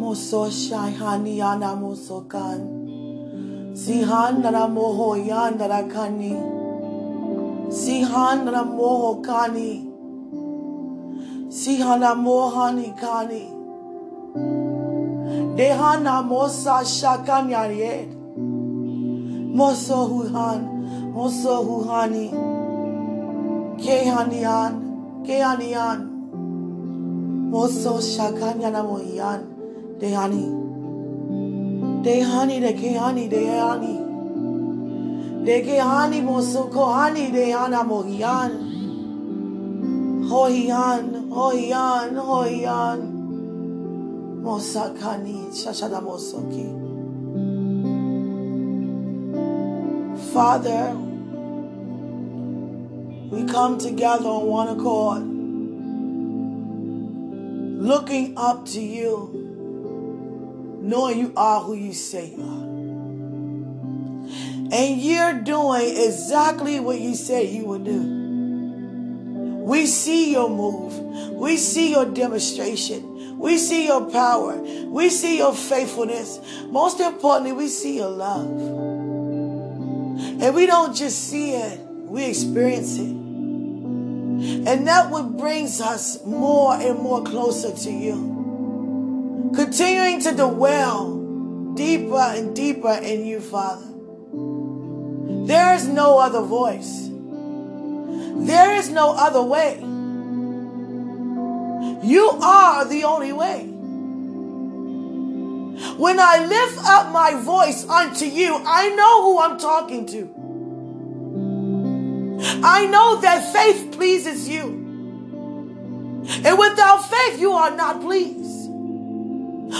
Moso shai hani ana moso kan. Sihan nara moho yan nara kani. Sihan nara moho kani. Sihana mohani kani. Dehana mosa shakanyariet. Moso huhan. Moso huhani. Kehanian. Kehanian. Moso shakanyana mohian. Dehani. Dehani de kehani dehani. De kehani moso kohani dehana mohian. Hohian, hohian, hohian. Mosakani, shashada mosoki. Father, we come together on one accord, looking up to you, knowing you are who you say you are. And you're doing exactly what you say you would do. We see your move. We see your demonstration. We see your power. We see your faithfulness. Most importantly, we see your love. And we don't just see it, we experience it. And that what brings us more and more closer to you. Continuing to dwell deeper and deeper in you, Father. There is no other voice. There is no other way. You are the only way. When I lift up my voice unto you, I know who I'm talking to. I know that faith pleases you. And without faith, you are not pleased.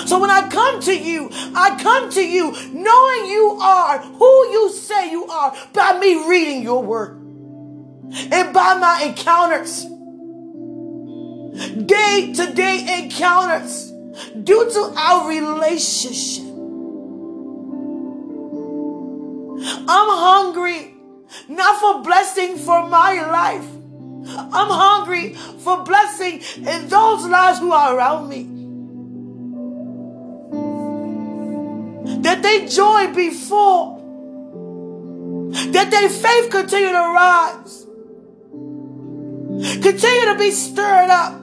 So when I come to you, I come to you knowing you are who you say you are by me reading your word and by my encounters, day to day encounters, due to our relationship. I'm hungry, not for blessing for my life. I'm hungry for blessing in those lives who are around me. That they joy be full. That their faith continue to rise. Continue to be stirred up.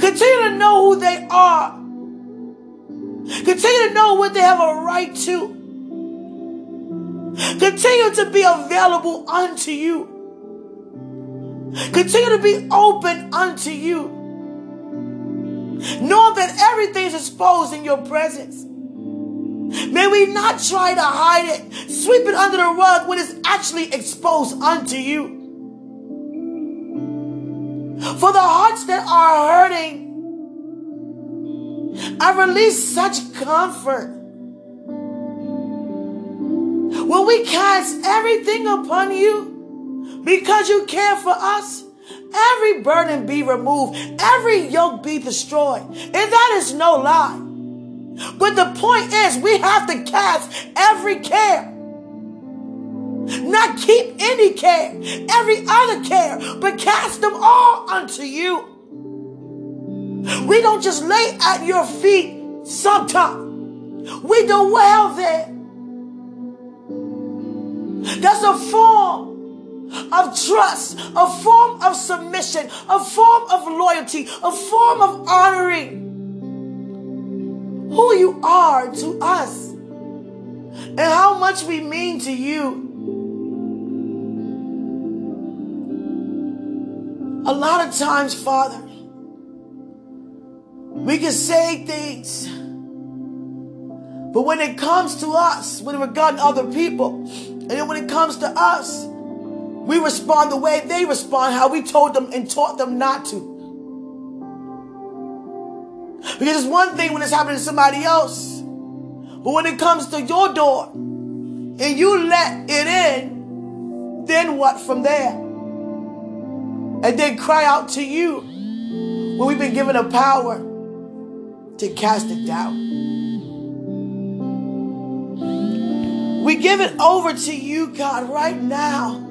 Continue to know who they are. Continue to know what they have a right to. Continue to be available unto you. Continue to be open unto you. Know that everything is exposed in your presence. May we not try to hide it, sweep it under the rug when it's actually exposed unto you. For the hearts that are hurting, I release such comfort. When we cast everything upon you because you care for us, every burden be removed, every yoke be destroyed. And that is no lie. But the point is, we have to cast every care. Not keep any care, every other care, but cast them all unto you. We don't just lay at your feet sometimes. We do dwell there. That's a form of trust, a form of submission, a form of loyalty, a form of honoring who you are to us and how much we mean to you. A lot of times, Father, we can say things, but when it comes to us, when it regards other people, and then when it comes to us, we respond the way they respond, how we told them and taught them not to. Because it's one thing when it's happening to somebody else, but when it comes to your door and you let it in, then what from there? And then cry out to you when we've been given a power to cast it down. We give it over to you, God, right now.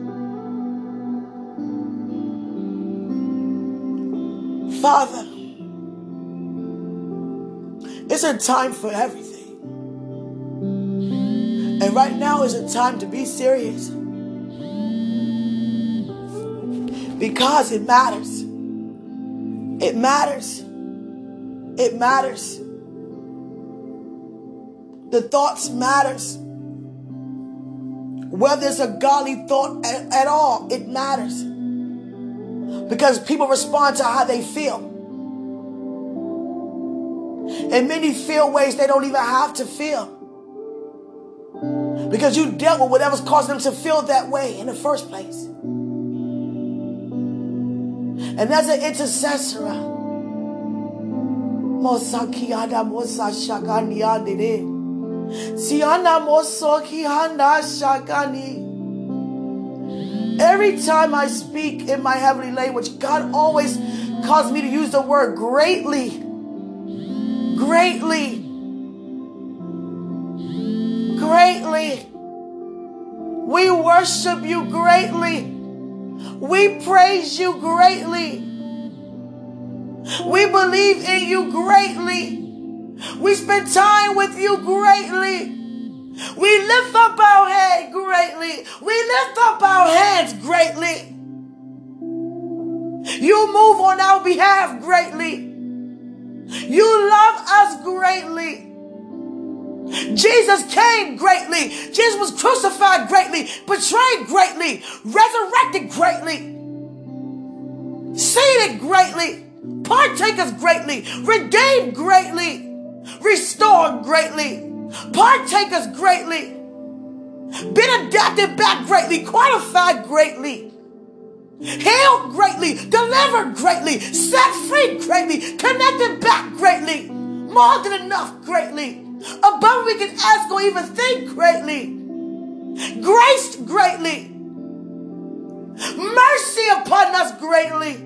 Father, It's a time for everything. And right now is a time to be serious. Because it matters. It matters. It matters. The thoughts matters. Whether it's a godly thought at, at all, it matters. Because people respond to how they feel. And many feel ways they don't even have to feel. Because you dealt with whatever's causing them to feel that way in the first place. And as an intercessor. Siana Mosoki Handa Shagani. Every time I speak in my heavenly language, God always calls me to use the word greatly. Greatly. Greatly. We worship you greatly. We praise you greatly. We believe in you greatly. We spend time with you greatly. We lift up our head greatly. We lift up our hands greatly. You move on our behalf greatly. You love us greatly. Jesus came greatly. Jesus was crucified greatly, betrayed greatly, resurrected greatly, seated greatly, partakers greatly, redeemed greatly, restored greatly, partakers greatly, been adapted back greatly, qualified greatly, healed greatly, delivered greatly, set free greatly, connected back greatly, more than enough greatly, above we can ask or even think greatly, graced greatly, mercy upon us greatly,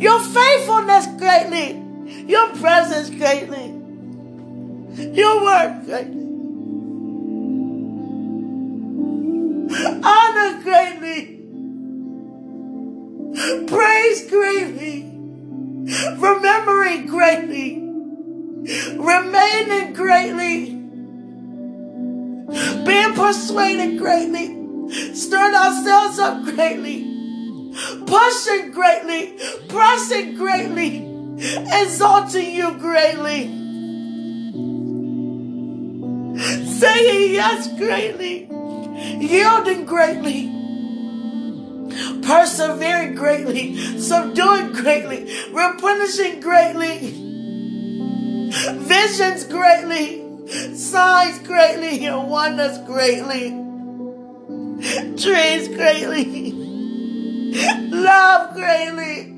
your faithfulness greatly, your presence greatly. Your word greatly. Honor greatly. Praise greatly. Remembering greatly. Remaining greatly. Being persuaded greatly. Stirring ourselves up greatly. Pushing greatly. Pressing greatly. Exalting you greatly saying yes greatly, yielding greatly, persevering greatly, subduing greatly, replenishing greatly, visions greatly, signs greatly, and wonders greatly, dreams greatly, love greatly,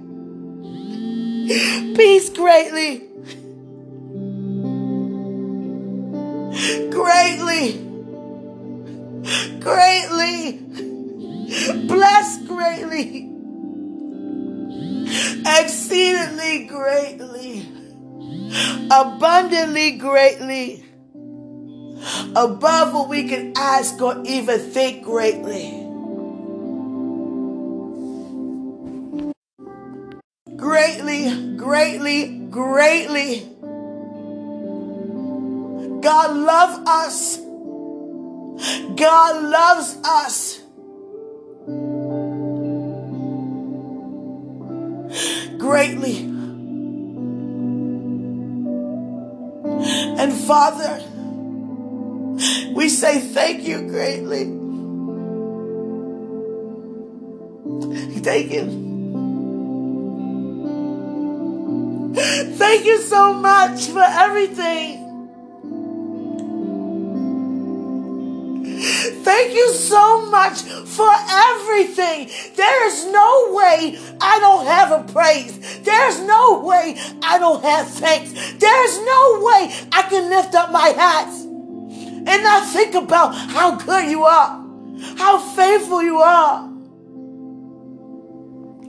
peace greatly greatly, greatly, blessed greatly, exceedingly greatly, abundantly greatly, above what we can ask or even think greatly. Greatly, greatly, greatly God loves us. God loves us. Greatly. And Father, we say thank you greatly. Thank you. Thank you so much for everything. Thank you so much for everything. There is no way I don't have a praise. There's no way I don't have thanks. There's no way I can lift up my hands and not think about how good you are, how faithful you are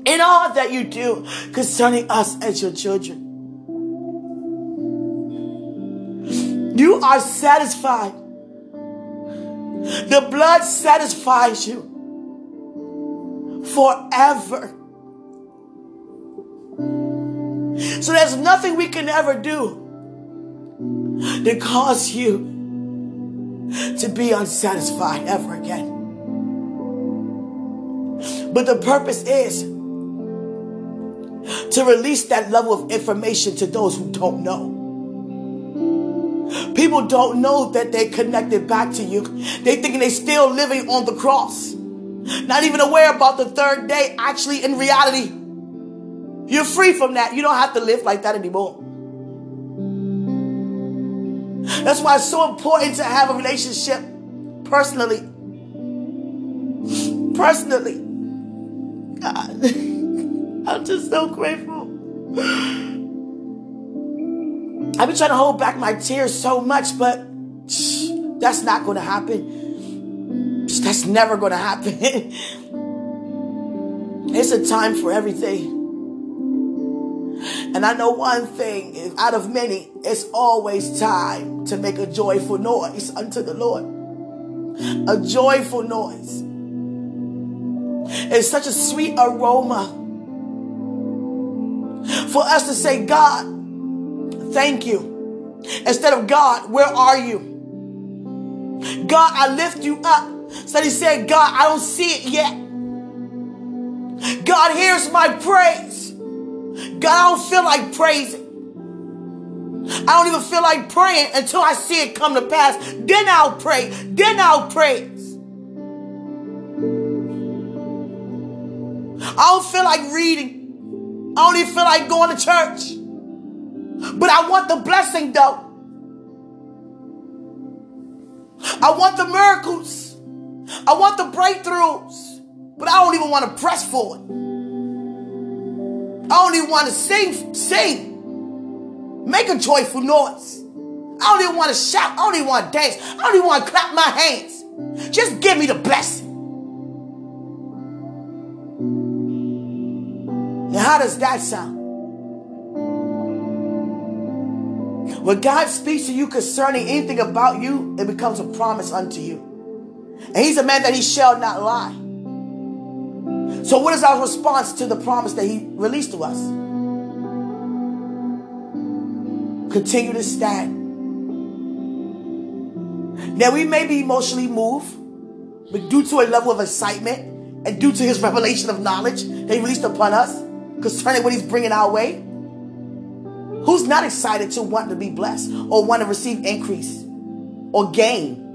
in all that you do concerning us as your children. You are satisfied the blood satisfies you forever. So there's nothing we can ever do that cause you to be unsatisfied ever again. But the purpose is to release that level of information to those who don't know. People don't know that they're connected back to you. They thinking they still living on the cross. Not even aware about the third day. Actually, in reality, you're free from that. You don't have to live like that anymore. That's why it's so important to have a relationship personally. Personally. God, I'm just so grateful. I've been trying to hold back my tears so much, but that's not going to happen. That's never going to happen. it's a time for everything. And I know one thing out of many, it's always time to make a joyful noise unto the Lord. A joyful noise. It's such a sweet aroma for us to say, God, thank you. Instead of God, where are you? God, I lift you up. So he said, God, I don't see it yet. God, hears my praise. God, I don't feel like praising. I don't even feel like praying until I see it come to pass. Then I'll pray. Then I'll praise. I don't feel like reading. I don't even feel like going to church. But I want the blessing though. I want the miracles. I want the breakthroughs. But I don't even want to press for it. I don't even want to sing, sing. Make a joyful noise. I don't even want to shout. I don't even want to dance. I don't even want to clap my hands. Just give me the blessing. Now, how does that sound? When God speaks to you concerning anything about you, it becomes a promise unto you. And He's a man that He shall not lie. So, what is our response to the promise that He released to us? Continue to stand. Now, we may be emotionally moved, but due to a level of excitement and due to His revelation of knowledge that He released upon us concerning what He's bringing our way, who's not excited to want to be blessed or want to receive increase or gain?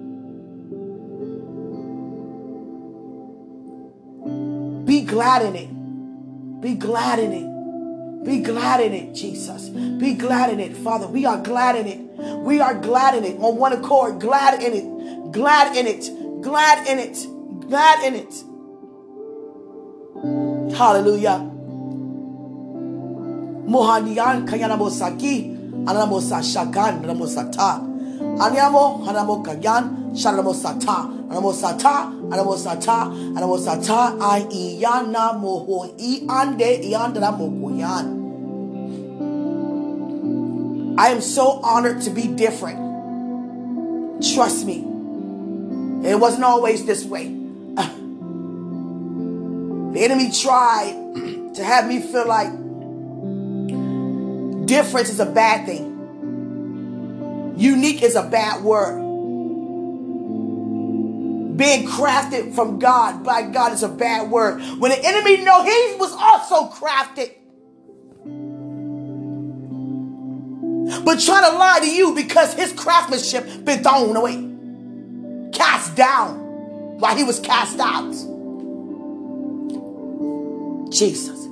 Be glad in it. Be glad in it. Be glad in it, Jesus. Be glad in it, Father. We are glad in it. We are glad in it on one accord. Glad in it. Glad in it. Glad in it. Glad in it. Hallelujah. Mohanian kayanamo saki, anamo sa shagan, anamo sata. Anyamo, anamo kayan, shanamo sata, anamo sata, anamo sata, anamo sata, I iyana moho i ande iandra mokoyan. I am so honored to be different. Trust me. It wasn't always this way. The enemy tried to have me feel like difference is a bad thing. Unique is a bad word. Being crafted from God by God is a bad word. When the enemy know he was also crafted. But trying to lie to you because his craftsmanship been thrown away. Cast down while he was cast out. Jesus.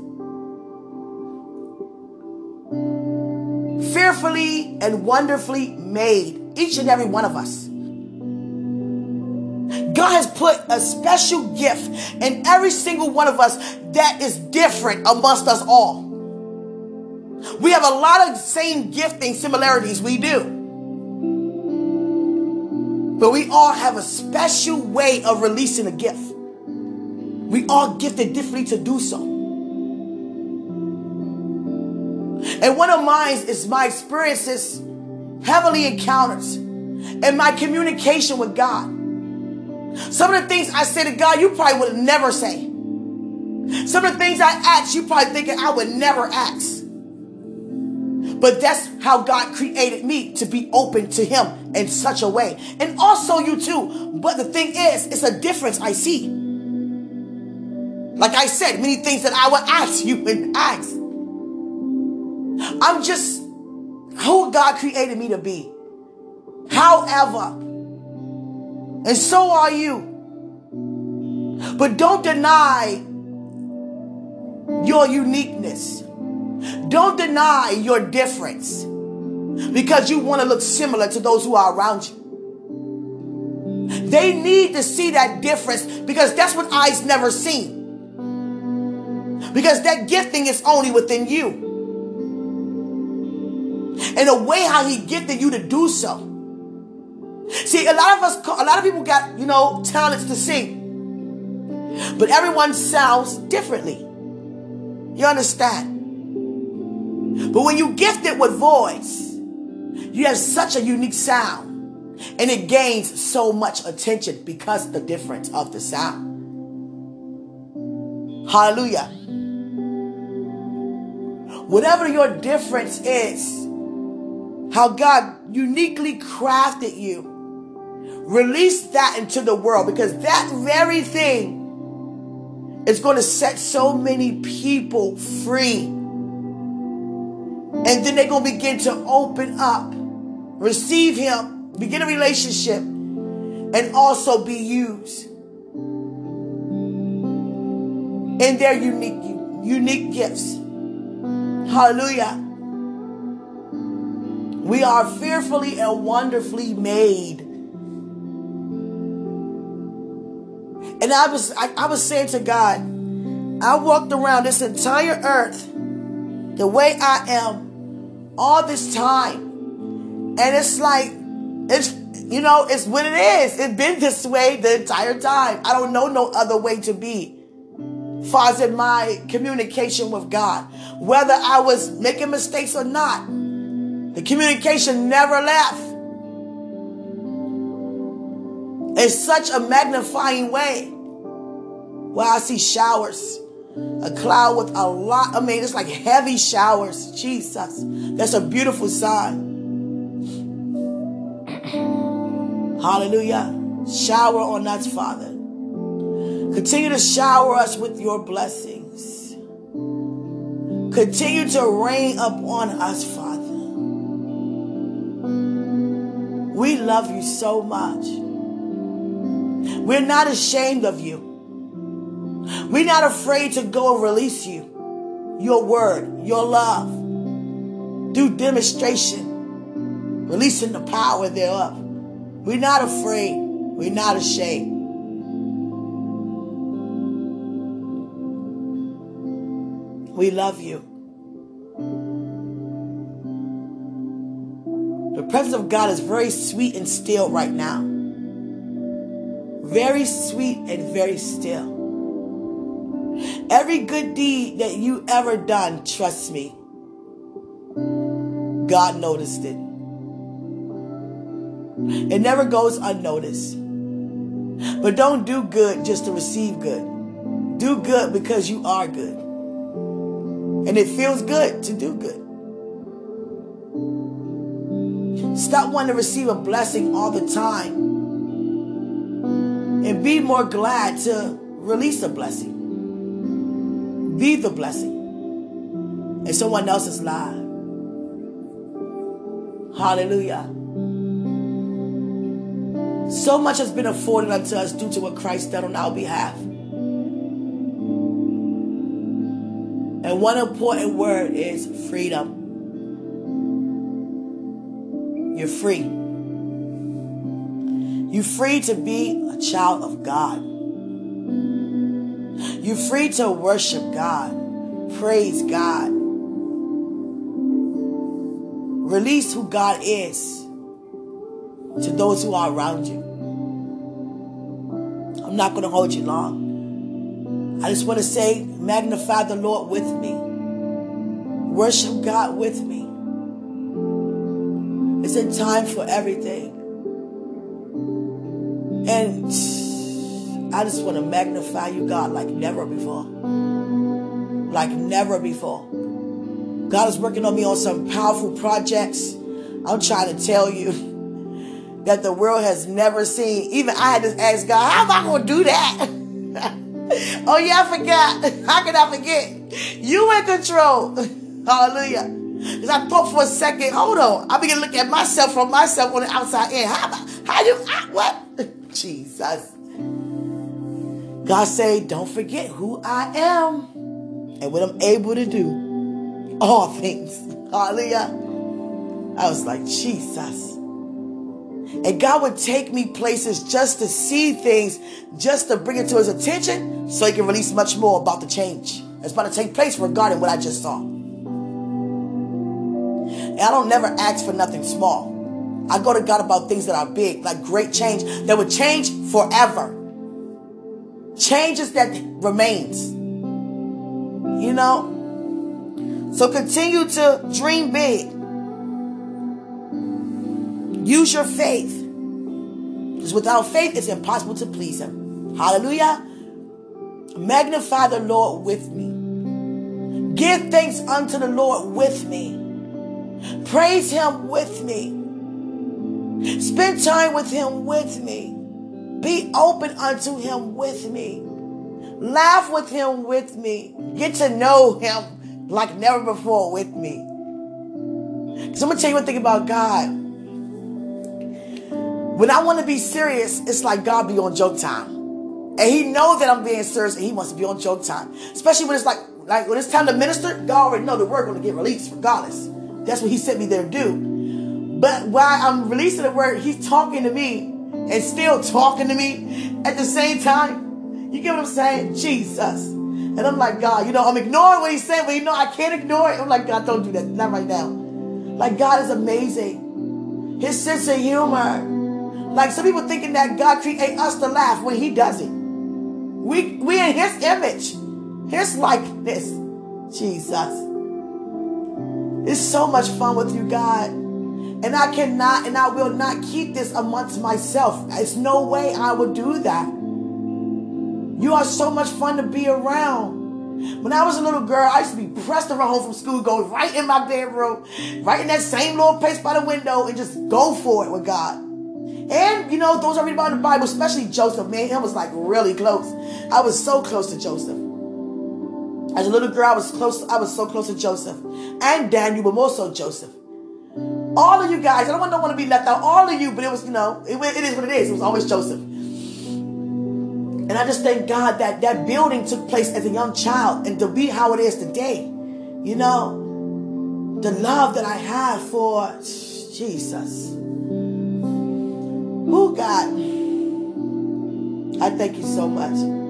Fearfully and wonderfully made, each and every one of us. God has put a special gift in every single one of us that is different amongst us all. We have a lot of same gifting similarities, we do. But we all have a special way of releasing a gift. We all gifted differently to do so. And one of mine is my experiences, heavenly encounters, and my communication with God. Some of the things I say to God, you probably would never say. Some of the things I ask, you probably thinking I would never ask. But that's how God created me to be open to Him in such a way. And also you too. But the thing is, it's a difference I see. Like I said, many things that I would ask you and ask. I'm just who God created me to be. However, and so are you. But don't deny your uniqueness. Don't deny your difference because you want to look similar to those who are around you. They need to see that difference because that's what eyes never seen. Because that gifting is only within you. And the way how he gifted you to do so. See, a lot of us, a lot of people got, you know, talents to sing. But everyone sounds differently. You understand? But when you gift it with voice, you have such a unique sound. And it gains so much attention because the difference of the sound. Hallelujah. Whatever your difference is, how God uniquely crafted you, release that into the world because that very thing is going to set so many people free. And then they're going to begin to open up, receive Him, begin a relationship, and also be used in their unique, unique gifts. Hallelujah. We are fearfully and wonderfully made. And I was I, I was saying to God, I walked around this entire earth the way I am all this time. And it's like it's you know, it's what it is. It's been this way the entire time. I don't know no other way to be. Far as in my communication with God. Whether I was making mistakes or not. The communication never left. In such a magnifying way. Well, I see showers. A cloud with a lot, I mean, it's like heavy showers. Jesus. That's a beautiful sign. Hallelujah. Shower on us, Father. Continue to shower us with your blessings. Continue to rain upon us, Father. We love you so much. We're not ashamed of you. We're not afraid to go and release you, your word, your love, do demonstration, releasing the power thereof. We're not afraid. We're not ashamed. We love you. The presence of God is very sweet and still right now. Very sweet and very still. Every good deed that you ever done, trust me, God noticed it. It never goes unnoticed. But don't do good just to receive good. Do good because you are good. And it feels good to do good. Stop wanting to receive a blessing all the time. And be more glad to release a blessing. Be the blessing in someone else's life. Hallelujah. So much has been afforded unto us due to what Christ did on our behalf. And one important word is freedom. You're free. You're free to be a child of God. You're free to worship God, praise God, release who God is to those who are around you. I'm not going to hold you long. I just want to say, magnify the Lord with me. Worship God with me. It's a time for everything. And I just want to magnify you, God, like never before. Like never before. God is working on me on some powerful projects. I'm trying to tell you that the world has never seen. Even I had to ask God, how am I going to do that? oh, yeah, I forgot. How could I forget? You in control. Hallelujah. Because I thought for a second, hold on. I begin to look at myself from myself on the outside in. How, about how you, I, what? Jesus. God say, don't forget who I am and what I'm able to do. All things. Hallelujah. I was like, Jesus. And God would take me places just to see things, just to bring it to his attention so he can release much more about the change that's about to take place regarding what I just saw. And I don't never ask for nothing small. I go to God about things that are big, like great change that would change forever. Changes that remains. You know? So continue to dream big. Use your faith. Because without faith, it's impossible to please Him. Hallelujah. Magnify the Lord with me. Give thanks unto the Lord with me. Praise Him with me. Spend time with Him with me. Be open unto Him with me. Laugh with Him with me. Get to know Him like never before with me. Because I'm going to tell you one thing about God. When I want to be serious, it's like God be on joke time. And he knows that I'm being serious and he wants to be on joke time. Especially when it's like, like when it's time to minister, God already know the word to get released regardless. That's what he sent me there to do. But while I'm releasing the word, he's talking to me and still talking to me at the same time. You get what I'm saying? Jesus. And I'm like, God, you know, I'm ignoring what he's saying, but you know, I can't ignore it. I'm like, God, don't do that. Not right now. Like, God is amazing. His sense of humor. Like some people thinking that God create us to laugh when he doesn't. We, we in his image. His likeness. Jesus. It's so much fun with you, God. And I cannot and I will not keep this amongst myself. There's no way I would do that. You are so much fun to be around. When I was a little girl, I used to be pressed around home from school, go right in my bedroom, right in that same little place by the window, and just go for it with God. And you know, those I read about in the Bible, especially Joseph, man, him was like really close. I was so close to Joseph. As a little girl, I was close. I was so close to Joseph and Daniel, but more so Joseph. All of you guys, I don't want, to be left out. All of you, but it was, you know, it, it is what it is. It was always Joseph. And I just thank God that that building took place as a young child and to be how it is today. You know, the love that I have for Jesus. Who God? I thank you so much.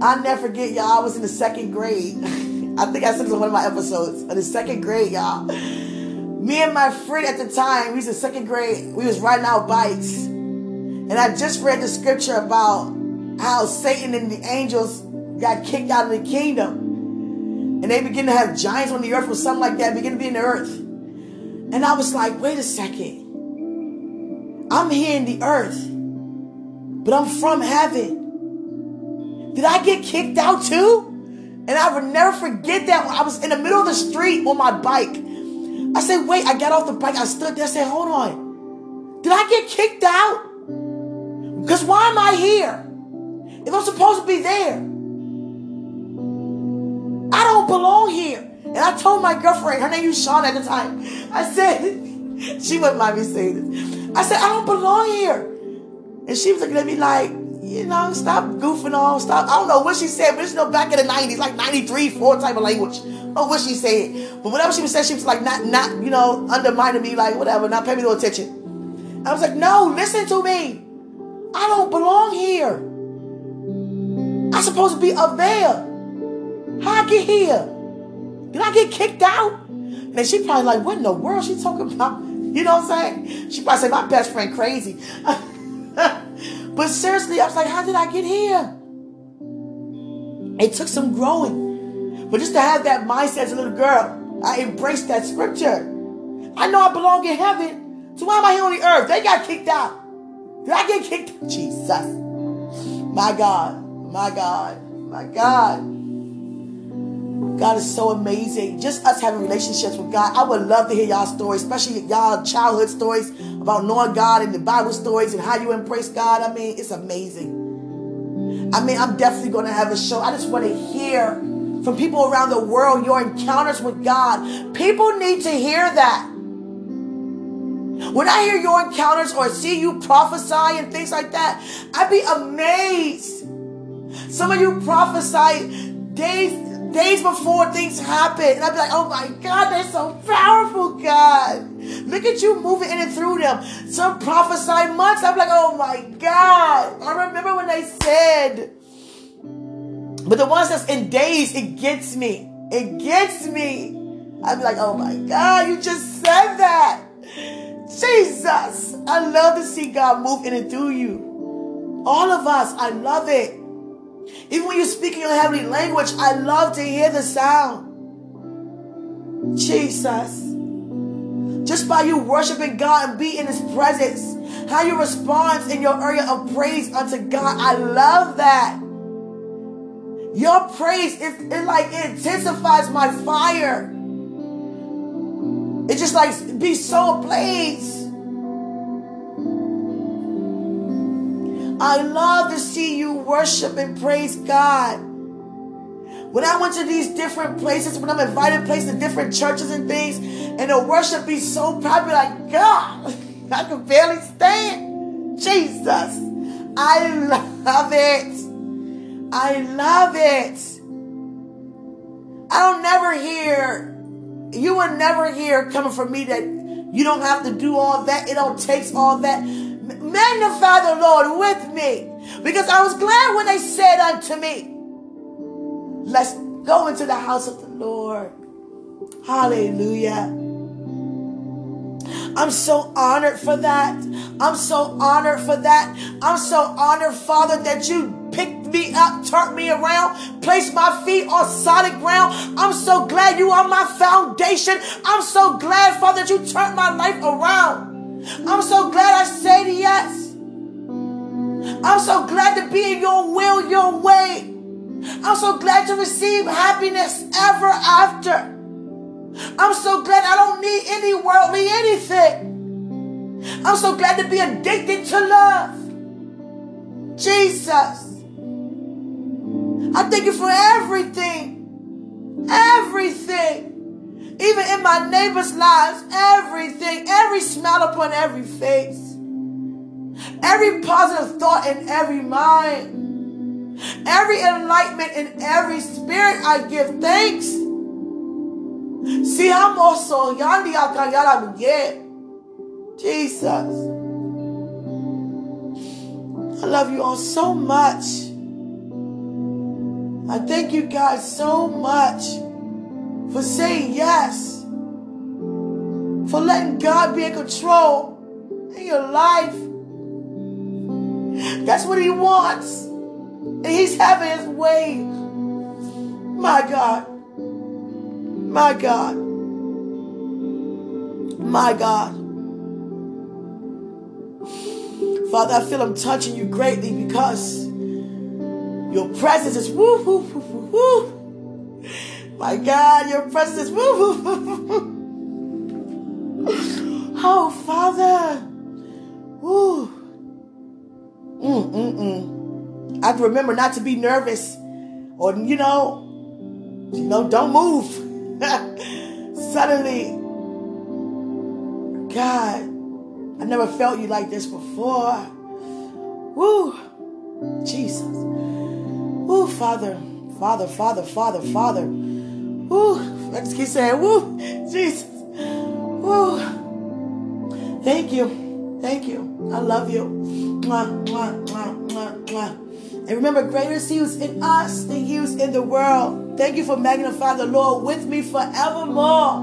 I'll never forget, y'all. I was in the second grade. I think I said this in one of my episodes. In the second grade, y'all. Me and my friend at the time, we was in second grade. We was riding our bikes. And I just read the scripture about how Satan and the angels got kicked out of the kingdom. And they begin to have giants on the earth or something like that, begin to be in the earth. And I was like, wait a second. I'm here in the earth, but I'm from heaven. Did I get kicked out too? And I would never forget that when I was in the middle of the street on my bike. I said, wait, I got off the bike. I stood there. I said, hold on. Did I get kicked out? Because why am I here? If I'm supposed to be there, I don't belong here. And I told my girlfriend, her name was Sean at the time, I said, she wouldn't mind me saying this. I said, I don't belong here. And she was looking at me like, you know, stop goofing off. Stop. I don't know what she said, but it's you know back in the 90s, like 93, 4 type of language. Oh, what she said. But whatever she was saying, she was like not, not, you know, undermining me, like whatever, not paying me no attention. I was like, no, listen to me. I don't belong here. I'm supposed to be up there. How I get here? Did I get kicked out? And she probably like, what in the world she talking about? You know what I'm saying? She probably said, my best friend crazy. But seriously, I was like, how did I get here? It took some growing. But just to have that mindset as a little girl, I embraced that scripture. I know I belong in heaven. So why am I here on the earth? They got kicked out. Did I get kicked? Jesus. My God. My God. My God. God is so amazing. Just us having relationships with God. I would love to hear y'all stories, especially y'all childhood stories about knowing God and the Bible stories and how you embrace God. I mean, it's amazing. I mean, I'm definitely going to have a show. I just want to hear from people around the world your encounters with God. People need to hear that. When I hear your encounters or see you prophesy and things like that, I'd be amazed. Some of you prophesy days days before things happen. And I'd be like, oh my God, they're so powerful, God. Look at you moving in and through them. Some prophesy months. I'm like, oh my God. I remember when they said, but the ones that's in days, it gets me. It gets me. I'd be like, oh my God, you just said that. Jesus. I love to see God move in and through you. All of us, I love it. Even when you speak in your heavenly language, I love to hear the sound. Jesus. Just by you worshiping God and be in His presence, how you respond in your area of praise unto God, I love that. Your praise is it like it intensifies my fire. It just like be so ablaze. I love to see you worship and praise God. When I went to these different places, when I'm invited places to different churches and things, and the worship be so popular, like God, I can barely stand. Jesus, I love it. I love it. I don't never hear, you will never hear coming from me that you don't have to do all that. It don't takes all that. Magnify the Lord with me. Because I was glad when they said unto me, Let's go into the house of the Lord. Hallelujah. I'm so honored for that. I'm so honored for that. I'm so honored, Father, that you picked me up, turned me around, placed my feet on solid ground. I'm so glad you are my foundation. I'm so glad, Father, that you turned my life around. I'm so glad I said yes. I'm so glad to be in your will, your way. I'm so glad to receive happiness ever after. I'm so glad I don't need any worldly anything. I'm so glad to be addicted to love. Jesus. I thank you for everything. Everything. Even in my neighbors' lives, everything, every smile upon every face, every positive thought in every mind, every enlightenment in every spirit, I give thanks. See, I'm also Yandi Akayala Jesus. I love you all so much. I thank you guys so much for saying yes, for letting God be in control in your life. That's what He wants. And He's having His way. My God. My God. My God. Father, I feel I'm touching you greatly because your presence is woo, woo, woo, woo, woo. My God, your presence. oh, Father. Woo. Mm, mm, mm. I remember not to be nervous or, you know, you know, don't move. Suddenly, God, I never felt you like this before. Woo. Jesus. Woo, Father. Father, Father, Father, Father. Woo. I just keep saying, woo, Jesus. Woo. Thank you. Thank you. I love you. Mwah, mwah, mwah, mwah, mwah. And remember, greater is He who's in us than He who's in the world. Thank you for magnifying the Lord with me forevermore.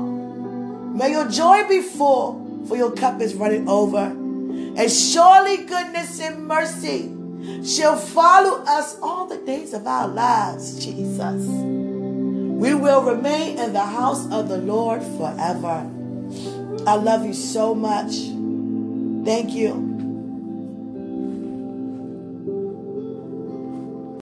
May your joy be full, for your cup is running over. And surely goodness and mercy shall follow us all the days of our lives, Jesus. We will remain in the house of the Lord forever. I love you so much. Thank you.